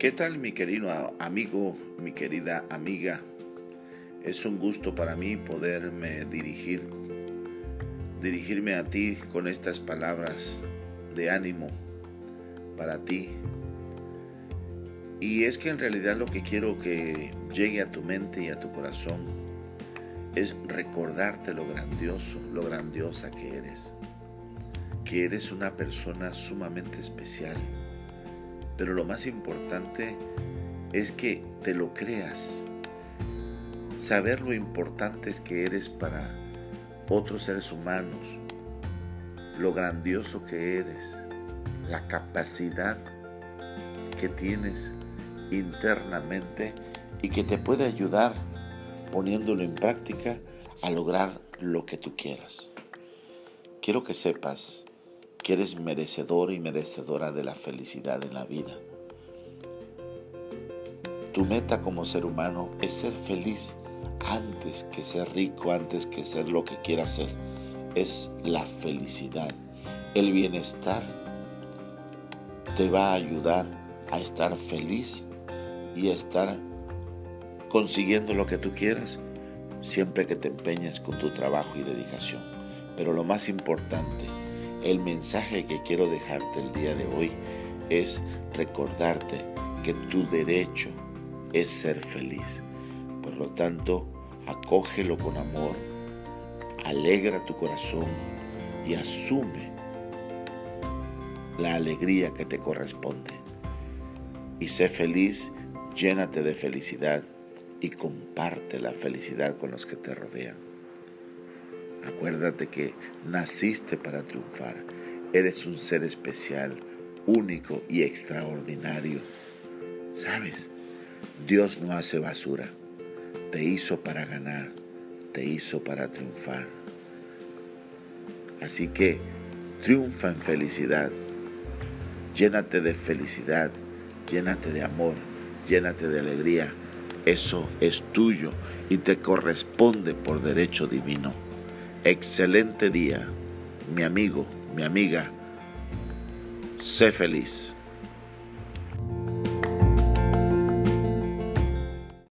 ¿Qué tal mi querido amigo, mi querida amiga? Es un gusto para mí poderme dirigir, dirigirme a ti con estas palabras de ánimo para ti. Y es que en realidad lo que quiero que llegue a tu mente y a tu corazón es recordarte lo grandioso, lo grandiosa que eres. Que eres una persona sumamente especial pero lo más importante es que te lo creas. Saber lo importante es que eres para otros seres humanos, lo grandioso que eres, la capacidad que tienes internamente y que te puede ayudar poniéndolo en práctica a lograr lo que tú quieras. Quiero que sepas eres merecedor y merecedora de la felicidad en la vida. Tu meta como ser humano es ser feliz antes que ser rico, antes que ser lo que quieras ser. Es la felicidad. El bienestar te va a ayudar a estar feliz y a estar consiguiendo lo que tú quieras siempre que te empeñes con tu trabajo y dedicación. Pero lo más importante, el mensaje que quiero dejarte el día de hoy es recordarte que tu derecho es ser feliz. Por lo tanto, acógelo con amor, alegra tu corazón y asume la alegría que te corresponde. Y sé feliz, llénate de felicidad y comparte la felicidad con los que te rodean. Acuérdate que naciste para triunfar. Eres un ser especial, único y extraordinario. ¿Sabes? Dios no hace basura. Te hizo para ganar. Te hizo para triunfar. Así que triunfa en felicidad. Llénate de felicidad. Llénate de amor. Llénate de alegría. Eso es tuyo y te corresponde por derecho divino. Excelente día, mi amigo, mi amiga. Sé feliz.